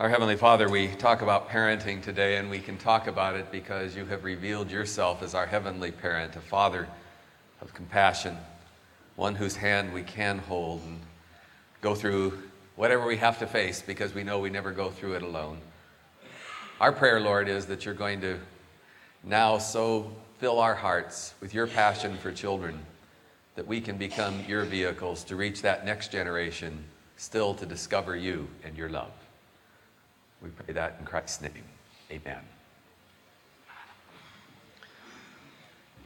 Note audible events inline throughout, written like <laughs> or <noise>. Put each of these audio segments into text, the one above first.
Our Heavenly Father, we talk about parenting today, and we can talk about it because you have revealed yourself as our heavenly parent, a father of compassion, one whose hand we can hold and go through whatever we have to face because we know we never go through it alone. Our prayer, Lord, is that you're going to now so fill our hearts with your passion for children that we can become your vehicles to reach that next generation, still to discover you and your love. We pray that in Christ's name. Amen.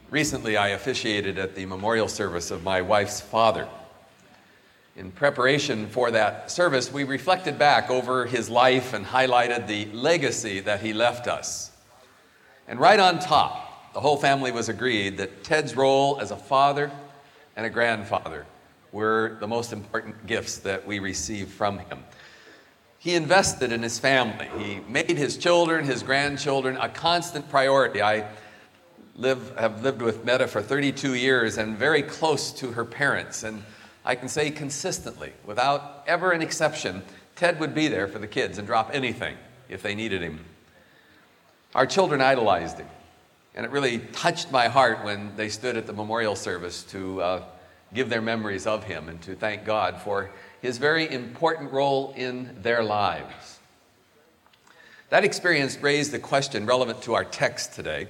Recently, I officiated at the memorial service of my wife's father. In preparation for that service, we reflected back over his life and highlighted the legacy that he left us. And right on top, the whole family was agreed that Ted's role as a father and a grandfather were the most important gifts that we received from him he invested in his family. He made his children, his grandchildren, a constant priority. I live, have lived with Meta for 32 years and very close to her parents. And I can say consistently, without ever an exception, Ted would be there for the kids and drop anything if they needed him. Our children idolized him. And it really touched my heart when they stood at the memorial service to uh, give their memories of him and to thank God for his very important role in their lives. That experience raised a question relevant to our text today,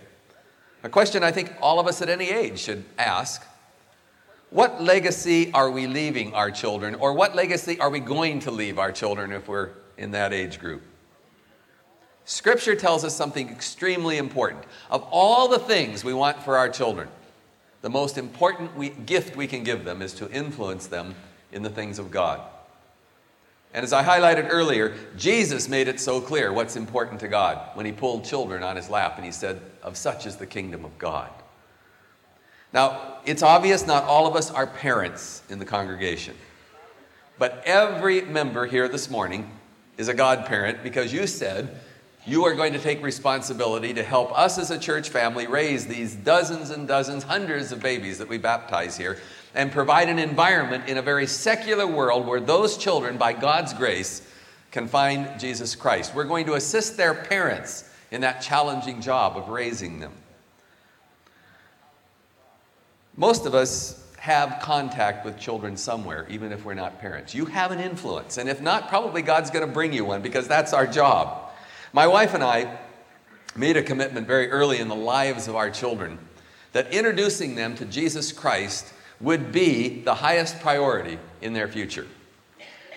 a question I think all of us at any age should ask. What legacy are we leaving our children, or what legacy are we going to leave our children if we're in that age group? Scripture tells us something extremely important. Of all the things we want for our children, the most important we, gift we can give them is to influence them in the things of God. And as I highlighted earlier, Jesus made it so clear what's important to God when he pulled children on his lap and he said, Of such is the kingdom of God. Now, it's obvious not all of us are parents in the congregation, but every member here this morning is a godparent because you said you are going to take responsibility to help us as a church family raise these dozens and dozens, hundreds of babies that we baptize here and provide an environment in a very secular world where those children, by God's grace, can find Jesus Christ. We're going to assist their parents in that challenging job of raising them. Most of us have contact with children somewhere, even if we're not parents. You have an influence, and if not, probably God's going to bring you one because that's our job. My wife and I made a commitment very early in the lives of our children that introducing them to Jesus Christ would be the highest priority in their future.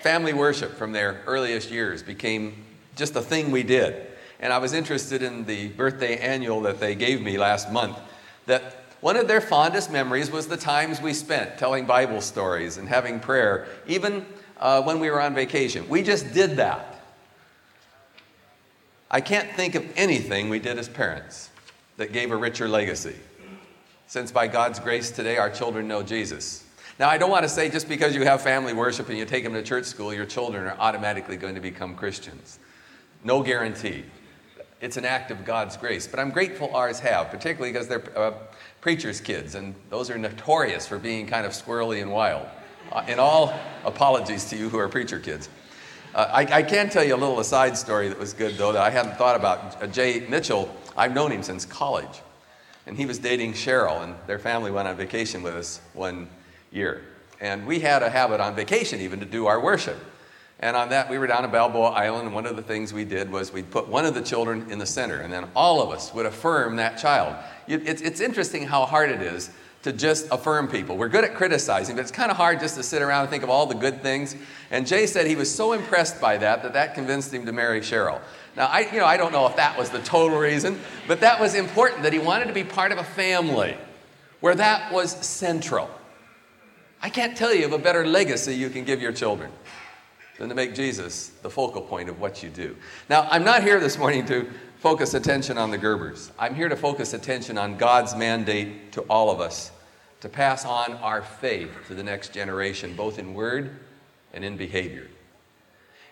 Family worship from their earliest years became just a thing we did. And I was interested in the birthday annual that they gave me last month, that one of their fondest memories was the times we spent telling Bible stories and having prayer, even uh, when we were on vacation. We just did that. I can't think of anything we did as parents that gave a richer legacy since by God's grace today our children know Jesus. Now, I don't want to say just because you have family worship and you take them to church school, your children are automatically going to become Christians. No guarantee. It's an act of God's grace. But I'm grateful ours have, particularly because they're uh, preachers' kids, and those are notorious for being kind of squirrely and wild. Uh, and all apologies to you who are preacher kids. Uh, I, I, can tell you a little aside story that was good, though, that I hadn't thought about. Uh, Jay Mitchell, I've known him since college and he was dating Cheryl, and their family went on vacation with us one year. And we had a habit on vacation even to do our worship. And on that, we were down at Balboa Island, and one of the things we did was we'd put one of the children in the center, and then all of us would affirm that child. It's, it's interesting how hard it is to just affirm people. We're good at criticizing, but it's kind of hard just to sit around and think of all the good things. And Jay said he was so impressed by that that that convinced him to marry Cheryl. Now, I, you know, I don't know if that was the total reason, but that was important that he wanted to be part of a family where that was central. I can't tell you of a better legacy you can give your children than to make Jesus the focal point of what you do. Now, I'm not here this morning to focus attention on the Gerbers. I'm here to focus attention on God's mandate to all of us to pass on our faith to the next generation, both in word and in behavior.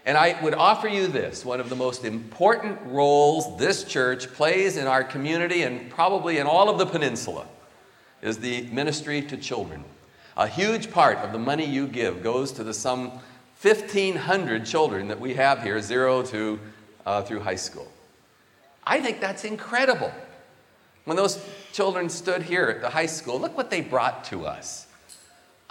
And I would offer you this one of the most important roles this church plays in our community and probably in all of the peninsula is the ministry to children. A huge part of the money you give goes to the some 1,500 children that we have here, zero to uh, through high school. I think that's incredible. When those children stood here at the high school, look what they brought to us.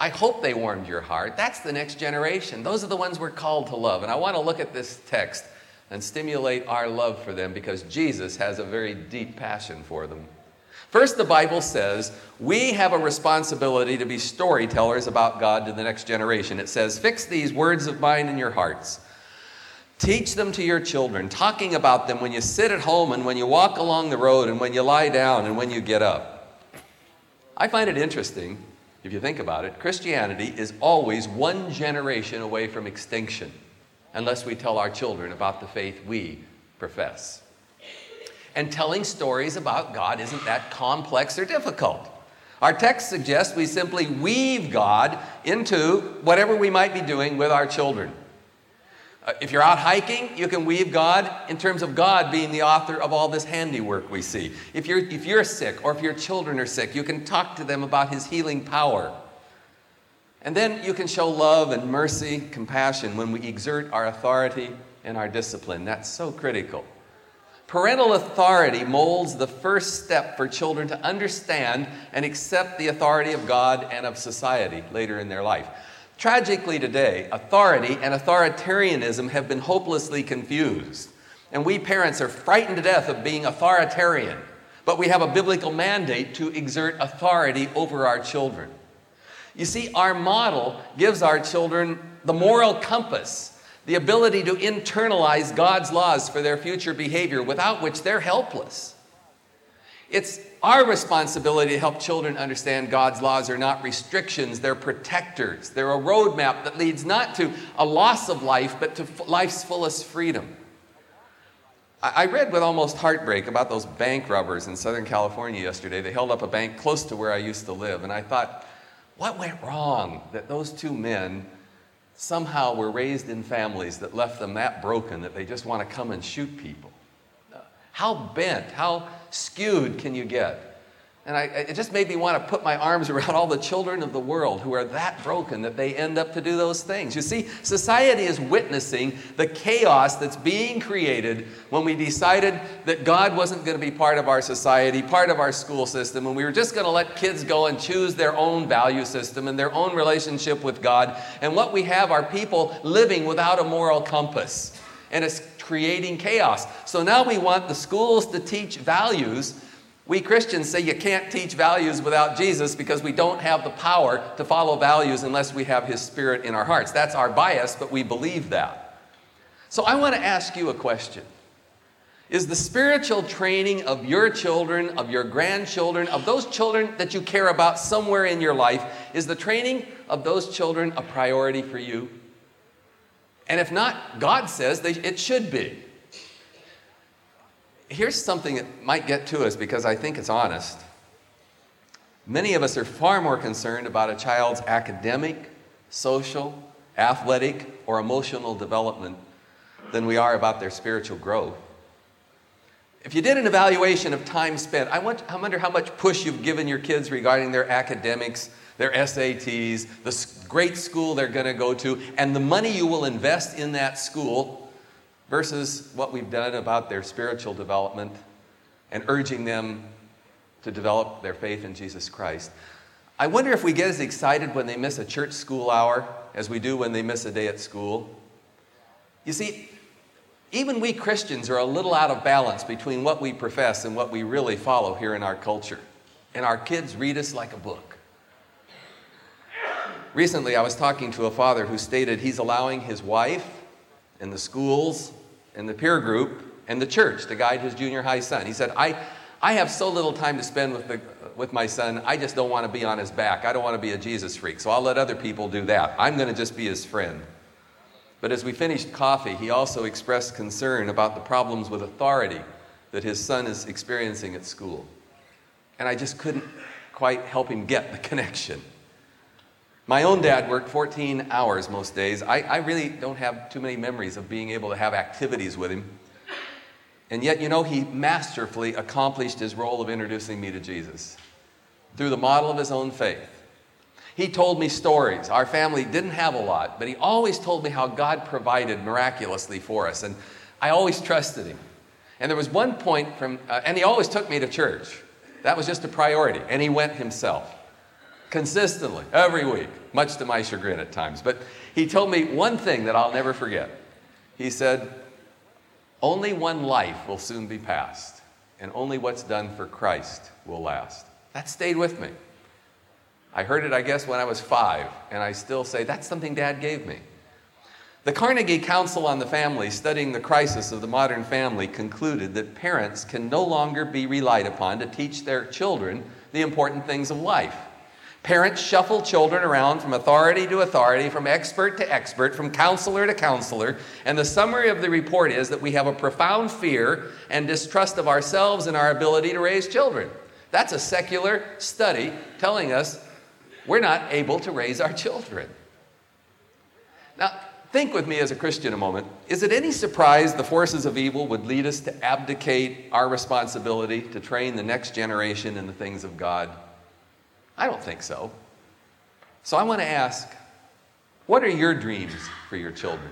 I hope they warmed your heart. That's the next generation. Those are the ones we're called to love. And I want to look at this text and stimulate our love for them because Jesus has a very deep passion for them. First, the Bible says we have a responsibility to be storytellers about God to the next generation. It says, Fix these words of mine in your hearts. Teach them to your children, talking about them when you sit at home and when you walk along the road and when you lie down and when you get up. I find it interesting, if you think about it, Christianity is always one generation away from extinction unless we tell our children about the faith we profess. And telling stories about God isn't that complex or difficult. Our text suggests we simply weave God into whatever we might be doing with our children. Uh, if you're out hiking, you can weave God in terms of God being the author of all this handiwork we see. If you're, if you're sick or if your children are sick, you can talk to them about His healing power. And then you can show love and mercy, compassion when we exert our authority and our discipline. That's so critical. Parental authority molds the first step for children to understand and accept the authority of God and of society later in their life. Tragically, today, authority and authoritarianism have been hopelessly confused. And we parents are frightened to death of being authoritarian, but we have a biblical mandate to exert authority over our children. You see, our model gives our children the moral compass, the ability to internalize God's laws for their future behavior, without which they're helpless. It's our responsibility to help children understand God's laws are not restrictions, they're protectors. They're a roadmap that leads not to a loss of life, but to life's fullest freedom. I read with almost heartbreak about those bank robbers in Southern California yesterday. They held up a bank close to where I used to live, and I thought, what went wrong that those two men somehow were raised in families that left them that broken that they just want to come and shoot people? Uh, how bent, how skewed can you get? And I, it just made me want to put my arms <laughs> around all the children of the world who are that broken that they end up to do those things. You see, society is witnessing the chaos that's being created when we decided that God wasn't going to be part of our society, part of our school system, and we were just going to let kids go and choose their own value system and their own relationship with God. And what we have are people living without a moral compass. And it's creating chaos. So now we want the schools to teach values. We Christians say you can't teach values without Jesus because we don't have the power to follow values unless we have His Spirit in our hearts. That's our bias, but we believe that. So I want to ask you a question. Is the spiritual training of your children, of your grandchildren, of those children that you care about somewhere in your life, is the training of those children a priority for you? And if not, God says they, it should be. Here's something that might get to us because I think it's honest. Many of us are far more concerned about a child's academic, social, athletic, or emotional development than we are about their spiritual growth. If you did an evaluation of time spent, I, I wonder how much push you've given your kids regarding their academics, their SATs, the great school they're going to go to, and the money you will invest in that school versus what we've done about their spiritual development and urging them to develop their faith in Jesus Christ. I wonder if we get as excited when they miss a church school hour as we do when they miss a day at school. You see, even we Christians are a little out of balance between what we profess and what we really follow here in our culture. And our kids read us like a book. Recently, I was talking to a father who stated he's allowing his wife and the schools and the peer group and the church to guide his junior high son. He said, I, I have so little time to spend with, the, with my son, I just don't want to be on his back. I don't want to be a Jesus freak, so I'll let other people do that. I'm going to just be his friend. But as we finished coffee, he also expressed concern about the problems with authority that his son is experiencing at school. And I just couldn't quite help him get the <laughs> connection. My own dad worked 14 hours most days. I, I really don't have too many memories of being able to have activities with him. And yet, you know, he masterfully accomplished his role of introducing me to Jesus through the model of his own faith. He told me stories. Our family didn't have a lot, but he always told me how God provided miraculously for us. And I always trusted him. And there was one point from, uh, and he always took me to church. That was just a priority. And he went himself consistently, every week, much to my chagrin at times. But he told me one thing that I'll never forget. He said, Only one life will soon be passed, and only what's done for Christ will last. That stayed with me. I heard it, I guess, when I was five, and I still say that's something Dad gave me. The Carnegie Council on the Family, studying the crisis of the modern family, concluded that parents can no longer be relied upon to teach their children the important things of life. Parents shuffle children around from authority to authority, from expert to expert, from counselor to counselor, and the summary of the report is that we have a profound fear and distrust of ourselves and our ability to raise children. That's a secular study telling us we're not able to raise our children. Now, think with me as a Christian a moment. Is it any surprise the forces of evil would lead us to abdicate our responsibility to train the next generation in the things of God? I don't think so. So I want to ask what are your dreams for your children?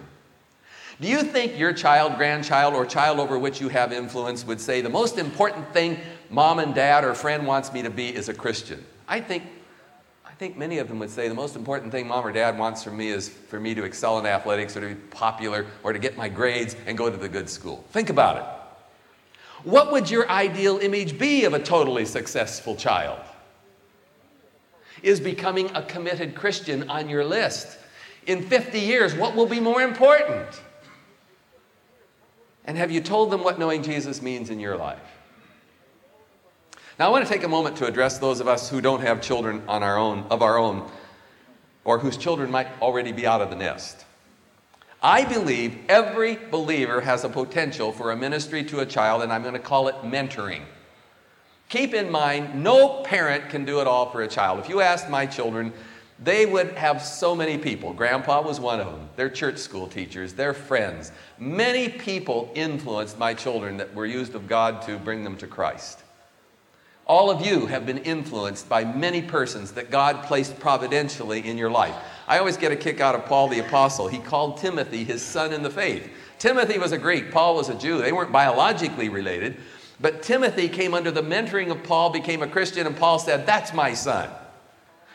Do you think your child, grandchild, or child over which you have influence would say the most important thing mom and dad or friend wants me to be is a Christian? I think I think many of them would say the most important thing mom or dad wants from me is for me to excel in athletics or to be popular or to get my grades and go to the good school. Think about it. What would your ideal image be of a totally successful child? Is becoming a committed Christian on your list? In 50 years, what will be more important? And have you told them what knowing Jesus means in your life? Now, I want to take a moment to address those of us who don't have children on our own, of our own, or whose children might already be out of the nest. I believe every believer has a potential for a ministry to a child, and I'm going to call it mentoring. Keep in mind, no parent can do it all for a child. If you asked my children, they would have so many people. Grandpa was one of them. Their church school teachers, their friends. Many people influenced my children that were used of God to bring them to Christ. All of you have been influenced by many persons that God placed providentially in your life. I always get a kick out of Paul the Apostle. He called Timothy his son in the faith. Timothy was a Greek, Paul was a Jew. They weren't biologically related, but Timothy came under the mentoring of Paul, became a Christian, and Paul said, That's my son.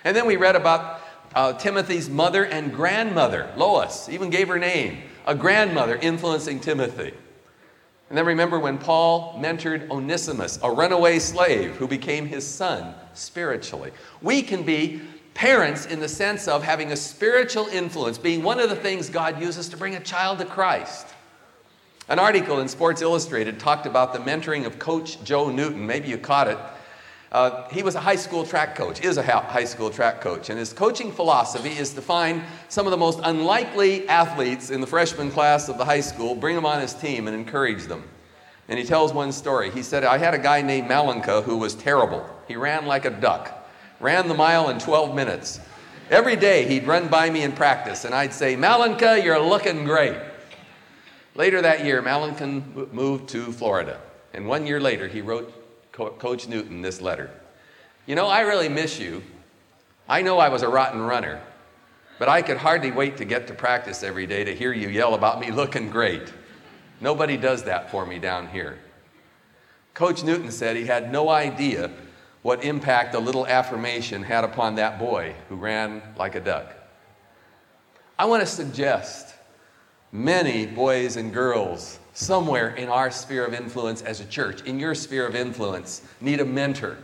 And then we read about uh, Timothy's mother and grandmother, Lois, even gave her name, a grandmother influencing Timothy. And then remember when Paul mentored Onesimus, a runaway slave who became his son spiritually. We can be parents in the sense of having a spiritual influence, being one of the things God uses to bring a child to Christ. An article in Sports Illustrated talked about the mentoring of Coach Joe Newton. Maybe you caught it. Uh, he was a high school track coach, is a high school track coach, and his coaching philosophy is to find some of the most unlikely athletes in the freshman class of the high school, bring them on his team, and encourage them. And he tells one story. He said, I had a guy named Malenka who was terrible. He ran like a duck, ran the mile in 12 minutes. Every day he'd run by me in practice, and I'd say, Malenka, you're looking great. Later that year, Malenka moved to Florida. And one year later, he wrote Coach Newton this letter You know, I really miss you. I know I was a rotten runner, but I could hardly wait to get to practice every day to hear you yell about me looking great. Nobody does that for me down here. Coach Newton said he had no idea what impact a little affirmation had upon that boy who ran like a duck. I want to suggest many boys and girls somewhere in our sphere of influence as a church, in your sphere of influence, need a mentor.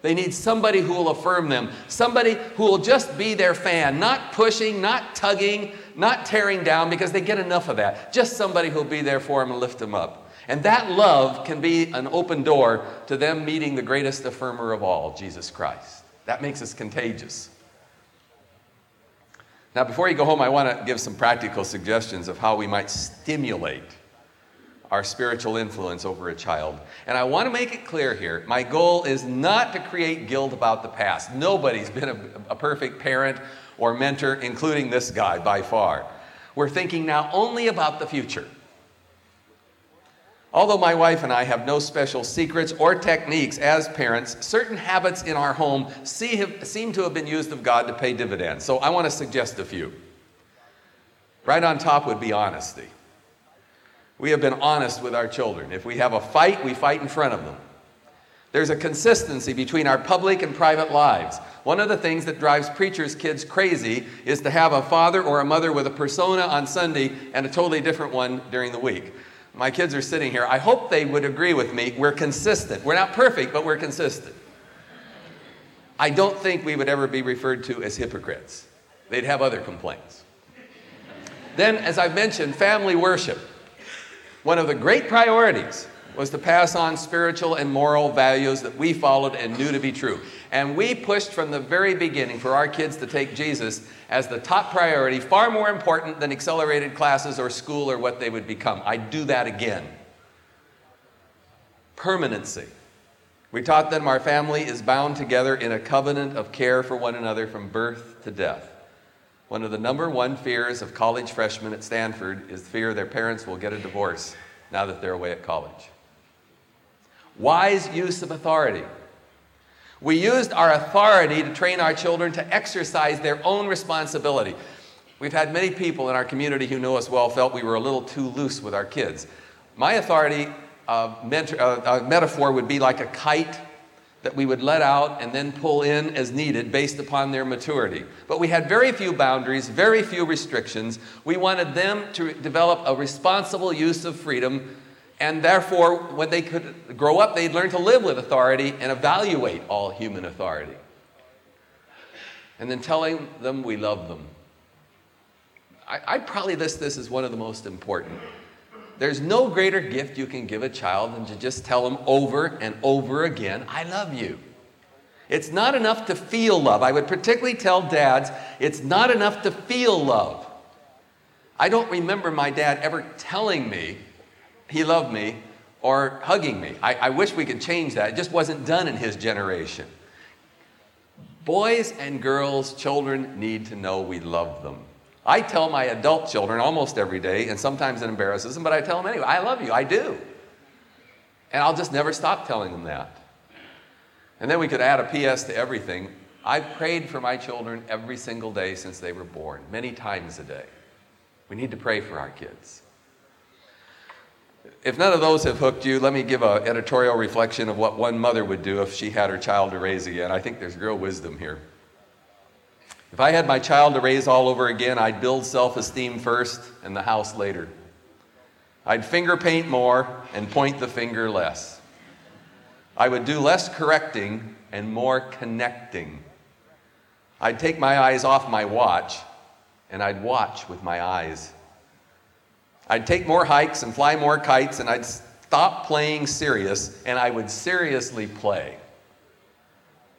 They need somebody who will affirm them, somebody who will just be their fan, not pushing, not tugging, not tearing down because they get enough of that. Just somebody who'll be there for them and lift them up. And that love can be an open door to them meeting the greatest affirmer of all, Jesus Christ. That makes us contagious. Now, before you go home, I want to give some practical suggestions of how we might stimulate our spiritual influence over a child. And I want to make it clear here my goal is not to create guilt about the past. Nobody's been a, a, perfect parent or mentor, including this guy by far. We're thinking now only about the future. Although my wife and I have no special secrets or techniques as parents, certain habits in our home seem to have been used of God to pay dividends. So I want to suggest a few. Right on top would be honesty. We have been honest with our children. If we have a fight, we fight in front of them. There's a consistency between our public and private lives. One of the things that drives preachers' kids crazy is to have a father or a mother with a persona on Sunday and a totally different one during the week. My kids are sitting here. I hope they would agree with me. We're consistent. We're not perfect, but we're consistent. I don't think we would ever be referred to as hypocrites. They'd have other complaints. Then, as I've mentioned, family worship. One of the great priorities was to pass on spiritual and moral values that we followed and knew to be true. And we pushed from the very beginning for our kids to take Jesus as the top priority, far more important than accelerated classes or school or what they would become. I'd do that again. Permanency. We taught them our family is bound together in a covenant of care for one another from birth to death. One of the number one fears of college freshmen at Stanford is the fear their parents will get a divorce now that they're away at college. Wise use of authority. We used our authority to train our children to exercise their own responsibility. We've had many people in our community who know us well felt we were a little too loose with our kids. My authority uh, mentor, uh, uh, metaphor would be like a kite that we would let out and then pull in as needed based upon their maturity. But we had very few boundaries, very few restrictions. We wanted them to develop a responsible use of freedom and therefore, when they could grow up, they'd learn to live with authority and evaluate all human authority. And then telling them we love them. I, would probably list this as one of the most important. There's no greater gift you can give a child than to just tell them over and over again, I love you. It's not enough to feel love. I would particularly tell dads, it's not enough to feel love. I don't remember my dad ever telling me he loved me or hugging me. I, I wish we could change that. It just wasn't done in his generation. Boys and girls, children need to know we love them. I tell my adult children almost every day, and sometimes it embarrasses them, but I tell them anyway, I love you, I do. And I'll just never stop telling them that. And then we could add a PS to everything. I've prayed for my children every single day since they were born, many times a day. We need to pray for our kids. If none of those have hooked you, let me give an editorial reflection of what one mother would do if she had her child to raise again. I think there's real wisdom here. If I had my child to raise all over again, I'd build self esteem first and the house later. I'd finger paint more and point the finger less. I would do less correcting and more connecting. I'd take my eyes off my watch and I'd watch with my eyes. I'd take more hikes and fly more kites, and I'd stop playing serious and I would seriously play.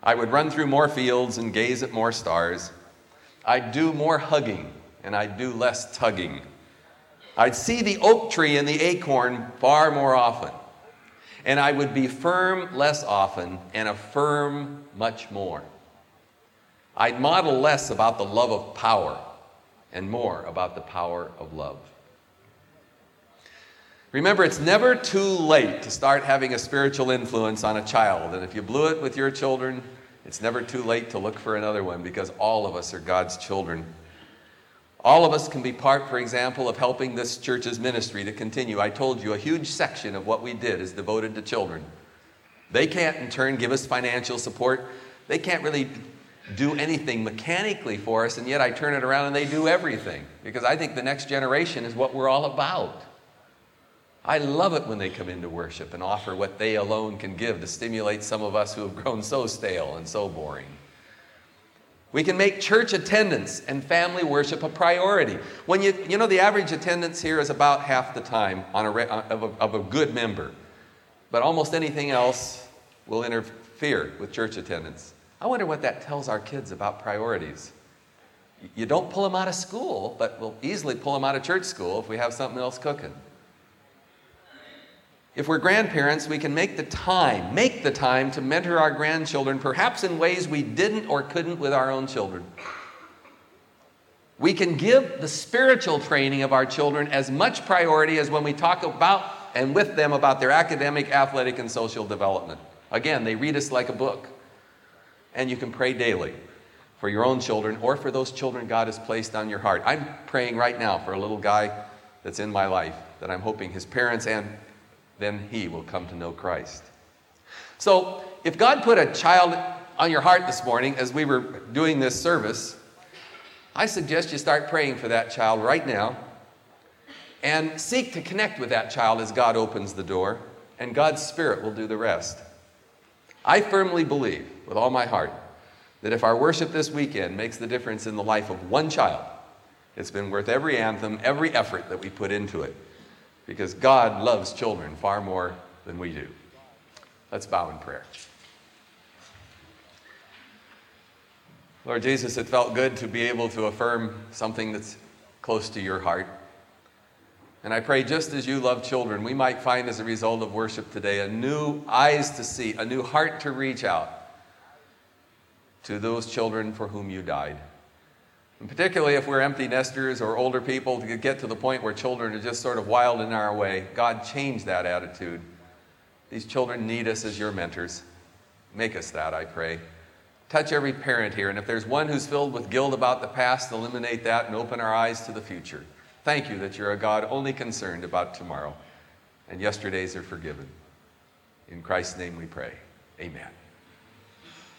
I would run through more fields and gaze at more stars. I'd do more hugging and I'd do less tugging. I'd see the oak tree and the acorn far more often. And I would be firm less often and affirm much more. I'd model less about the love of power and more about the power of love. Remember, it's never too late to start having a spiritual influence on a child. And if you blew it with your children, it's never too late to look for another one because all of us are God's children. All of us can be part, for example, of helping this church's ministry to continue. I told you a huge section of what we did is devoted to children. They can't, in turn, give us financial support. They can't really do anything mechanically for us, and yet I turn it around and they do everything because I think the next generation is what we're all about. I love it when they come into worship and offer what they alone can give to stimulate some of us who have grown so stale and so boring. We can make church attendance and family worship a priority. When you, you know, the average attendance here is about half the time on a, of, a, of a good member, but almost anything else will interfere with church attendance. I wonder what that tells our kids about priorities. You don't pull them out of school, but we'll easily pull them out of church school if we have something else cooking. If we're grandparents, we can make the time, make the time to mentor our grandchildren, perhaps in ways we didn't or couldn't with our own children. We can give the spiritual training of our children as much priority as when we talk about and with them about their academic, athletic, and social development. Again, they read us like a book. And you can pray daily for your own children or for those children God has placed on your heart. I'm praying right now for a little guy that's in my life that I'm hoping his parents and then he will come to know Christ. So, if God put a child on your heart this morning as we were doing this service, I suggest you start praying for that child right now and seek to connect with that child as God opens the door, and God's Spirit will do the rest. I firmly believe, with all my heart, that if our worship this weekend makes the difference in the life of one child, it's been worth every anthem, every effort that we put into it, because God loves children far more than we do. Let's bow in prayer. Lord Jesus, it felt good to be able to affirm something that's close to your heart. And I pray, just as you love children, we might find as a result of worship today a new eyes to see, a new heart to reach out to those children for whom you died. And particularly if we're empty nesters or older people to get to the point where children are just sort of wild in our way, God, change that attitude. These children need us as your mentors. Make us that, I pray. Touch every parent here, and if there's one who's filled with guilt about the past, eliminate that and open our eyes to the future. Thank you that you're a God only concerned about tomorrow, and yesterdays are forgiven. In Christ's name we pray. Amen.